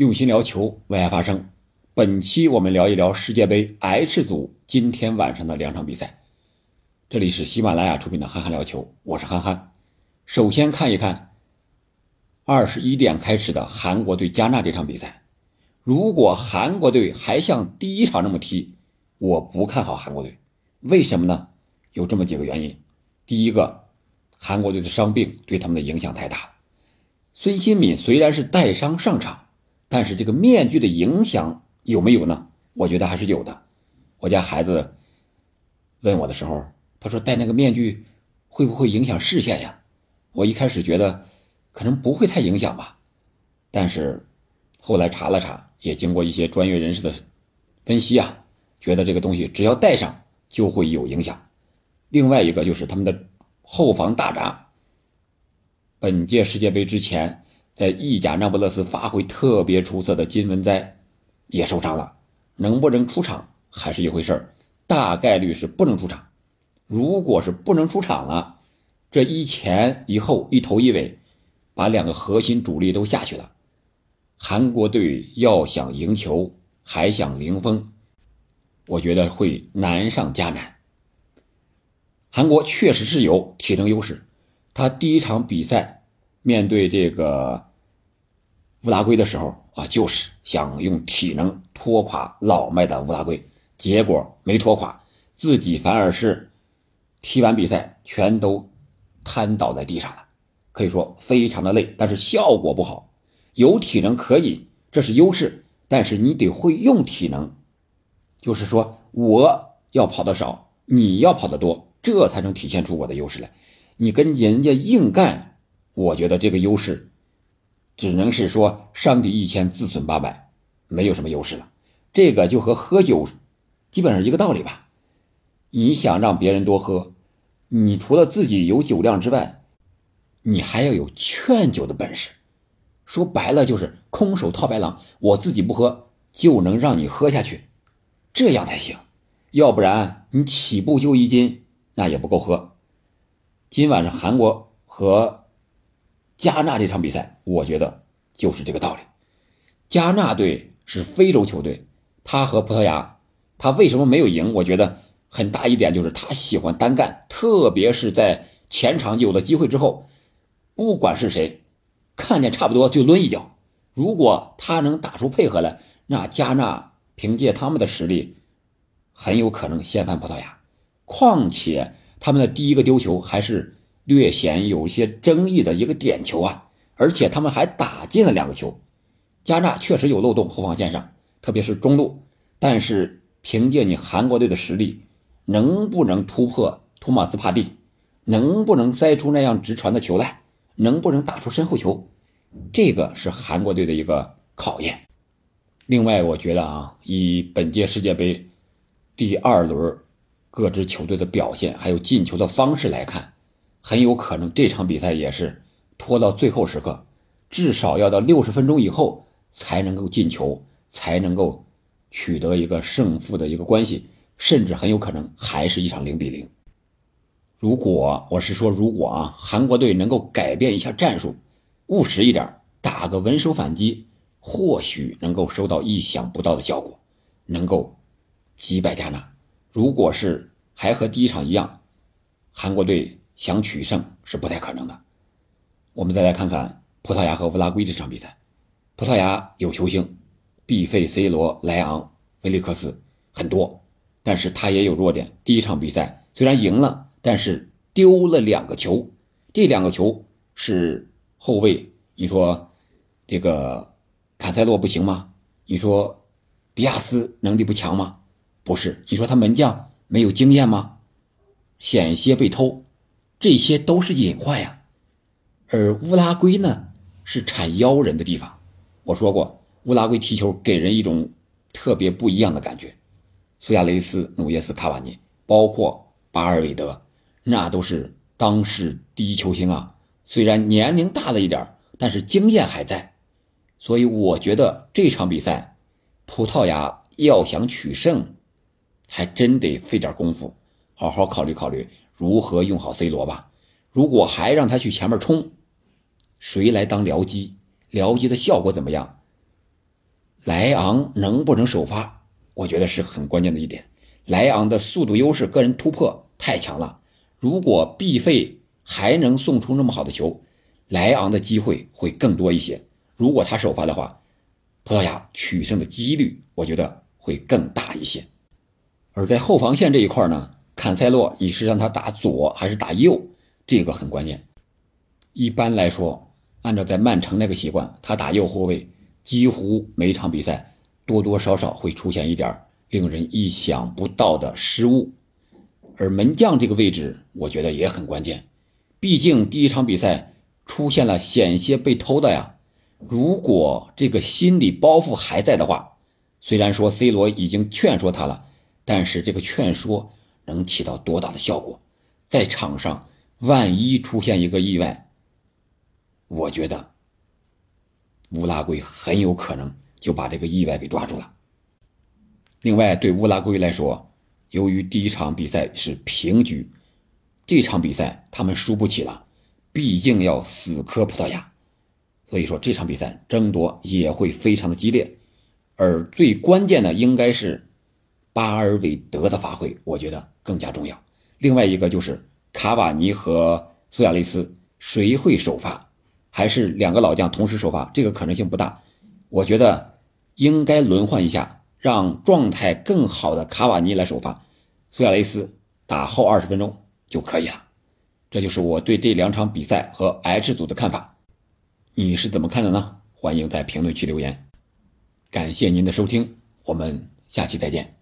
用心聊球，为爱发声。本期我们聊一聊世界杯 H 组今天晚上的两场比赛。这里是喜马拉雅出品的《憨憨聊球》，我是憨憨。首先看一看二十一点开始的韩国对加纳这场比赛。如果韩国队还像第一场那么踢，我不看好韩国队。为什么呢？有这么几个原因。第一个，韩国队的伤病对他们的影响太大。孙兴敏虽然是带伤上场，但是这个面具的影响有没有呢？我觉得还是有的。我家孩子问我的时候，他说戴那个面具会不会影响视线呀？我一开始觉得可能不会太影响吧，但是后来查了查，也经过一些专业人士的分析啊，觉得这个东西只要戴上就会有影响。另外一个就是他们的后防大闸。本届世界杯之前，在意甲那不勒斯发挥特别出色的金文哉也受伤了，能不能出场还是一回事大概率是不能出场。如果是不能出场了，这一前一后一头一尾，把两个核心主力都下去了，韩国队要想赢球，还想零封，我觉得会难上加难。韩国确实是有体能优势。他第一场比赛面对这个乌拉圭的时候啊，就是想用体能拖垮老迈的乌拉圭，结果没拖垮，自己反而是踢完比赛全都瘫倒在地上了，可以说非常的累，但是效果不好。有体能可以，这是优势，但是你得会用体能，就是说我要跑得少，你要跑得多，这才能体现出我的优势来。你跟人家硬干，我觉得这个优势只能是说伤敌一千自损八百，没有什么优势了。这个就和喝酒基本上一个道理吧。你想让别人多喝，你除了自己有酒量之外，你还要有劝酒的本事。说白了就是空手套白狼，我自己不喝就能让你喝下去，这样才行。要不然你起步就一斤，那也不够喝。今晚上韩国和加纳这场比赛，我觉得就是这个道理。加纳队是非洲球队，他和葡萄牙，他为什么没有赢？我觉得很大一点就是他喜欢单干，特别是在前场有了机会之后，不管是谁，看见差不多就抡一脚。如果他能打出配合来，那加纳凭借他们的实力，很有可能掀翻葡萄牙。况且。他们的第一个丢球还是略显有些争议的一个点球啊，而且他们还打进了两个球。加纳确实有漏洞，后防线上，特别是中路。但是凭借你韩国队的实力，能不能突破托马斯帕蒂？能不能塞出那样直传的球来？能不能打出身后球？这个是韩国队的一个考验。另外，我觉得啊，以本届世界杯第二轮。各支球队的表现还有进球的方式来看，很有可能这场比赛也是拖到最后时刻，至少要到六十分钟以后才能够进球，才能够取得一个胜负的一个关系，甚至很有可能还是一场零比零。如果我是说，如果啊，韩国队能够改变一下战术，务实一点，打个稳守反击，或许能够收到意想不到的效果，能够击败加纳。如果是还和第一场一样，韩国队想取胜是不太可能的。我们再来看看葡萄牙和乌拉圭这场比赛。葡萄牙有球星，毕费、C 罗、莱昂、菲利克斯很多，但是他也有弱点。第一场比赛虽然赢了，但是丢了两个球，这两个球是后卫。你说这个坎塞洛不行吗？你说迪亚斯能力不强吗？不是，你说他门将没有经验吗？险些被偷，这些都是隐患呀。而乌拉圭呢，是产妖人的地方。我说过，乌拉圭踢球给人一种特别不一样的感觉。苏亚雷斯、努涅斯、卡瓦尼，包括巴尔韦德，那都是当世第一球星啊。虽然年龄大了一点，但是经验还在。所以我觉得这场比赛，葡萄牙要想取胜。还真得费点功夫，好好考虑考虑如何用好 C 罗吧。如果还让他去前面冲，谁来当僚机？僚机的效果怎么样？莱昂能不能首发，我觉得是很关键的一点。莱昂的速度优势、个人突破太强了，如果毕费还能送出那么好的球，莱昂的机会会更多一些。如果他首发的话，葡萄牙取胜的几率，我觉得会更大一些。而在后防线这一块呢，坎塞洛你是让他打左还是打右，这个很关键。一般来说，按照在曼城那个习惯，他打右后卫，几乎每场比赛多多少少会出现一点令人意想不到的失误。而门将这个位置，我觉得也很关键，毕竟第一场比赛出现了险些被偷的呀。如果这个心理包袱还在的话，虽然说 C 罗已经劝说他了，但是这个劝说能起到多大的效果？在场上万一出现一个意外，我觉得乌拉圭很有可能就把这个意外给抓住了。另外，对乌拉圭来说，由于第一场比赛是平局，这场比赛他们输不起了，毕竟要死磕葡萄牙。所以说这场比赛争夺也会非常的激烈，而最关键的应该是巴尔韦德的发挥，我觉得更加重要。另外一个就是卡瓦尼和苏亚雷斯谁会首发，还是两个老将同时首发，这个可能性不大。我觉得应该轮换一下，让状态更好的卡瓦尼来首发，苏亚雷斯打后二十分钟就可以了。这就是我对这两场比赛和 H 组的看法。你是怎么看的呢？欢迎在评论区留言。感谢您的收听，我们下期再见。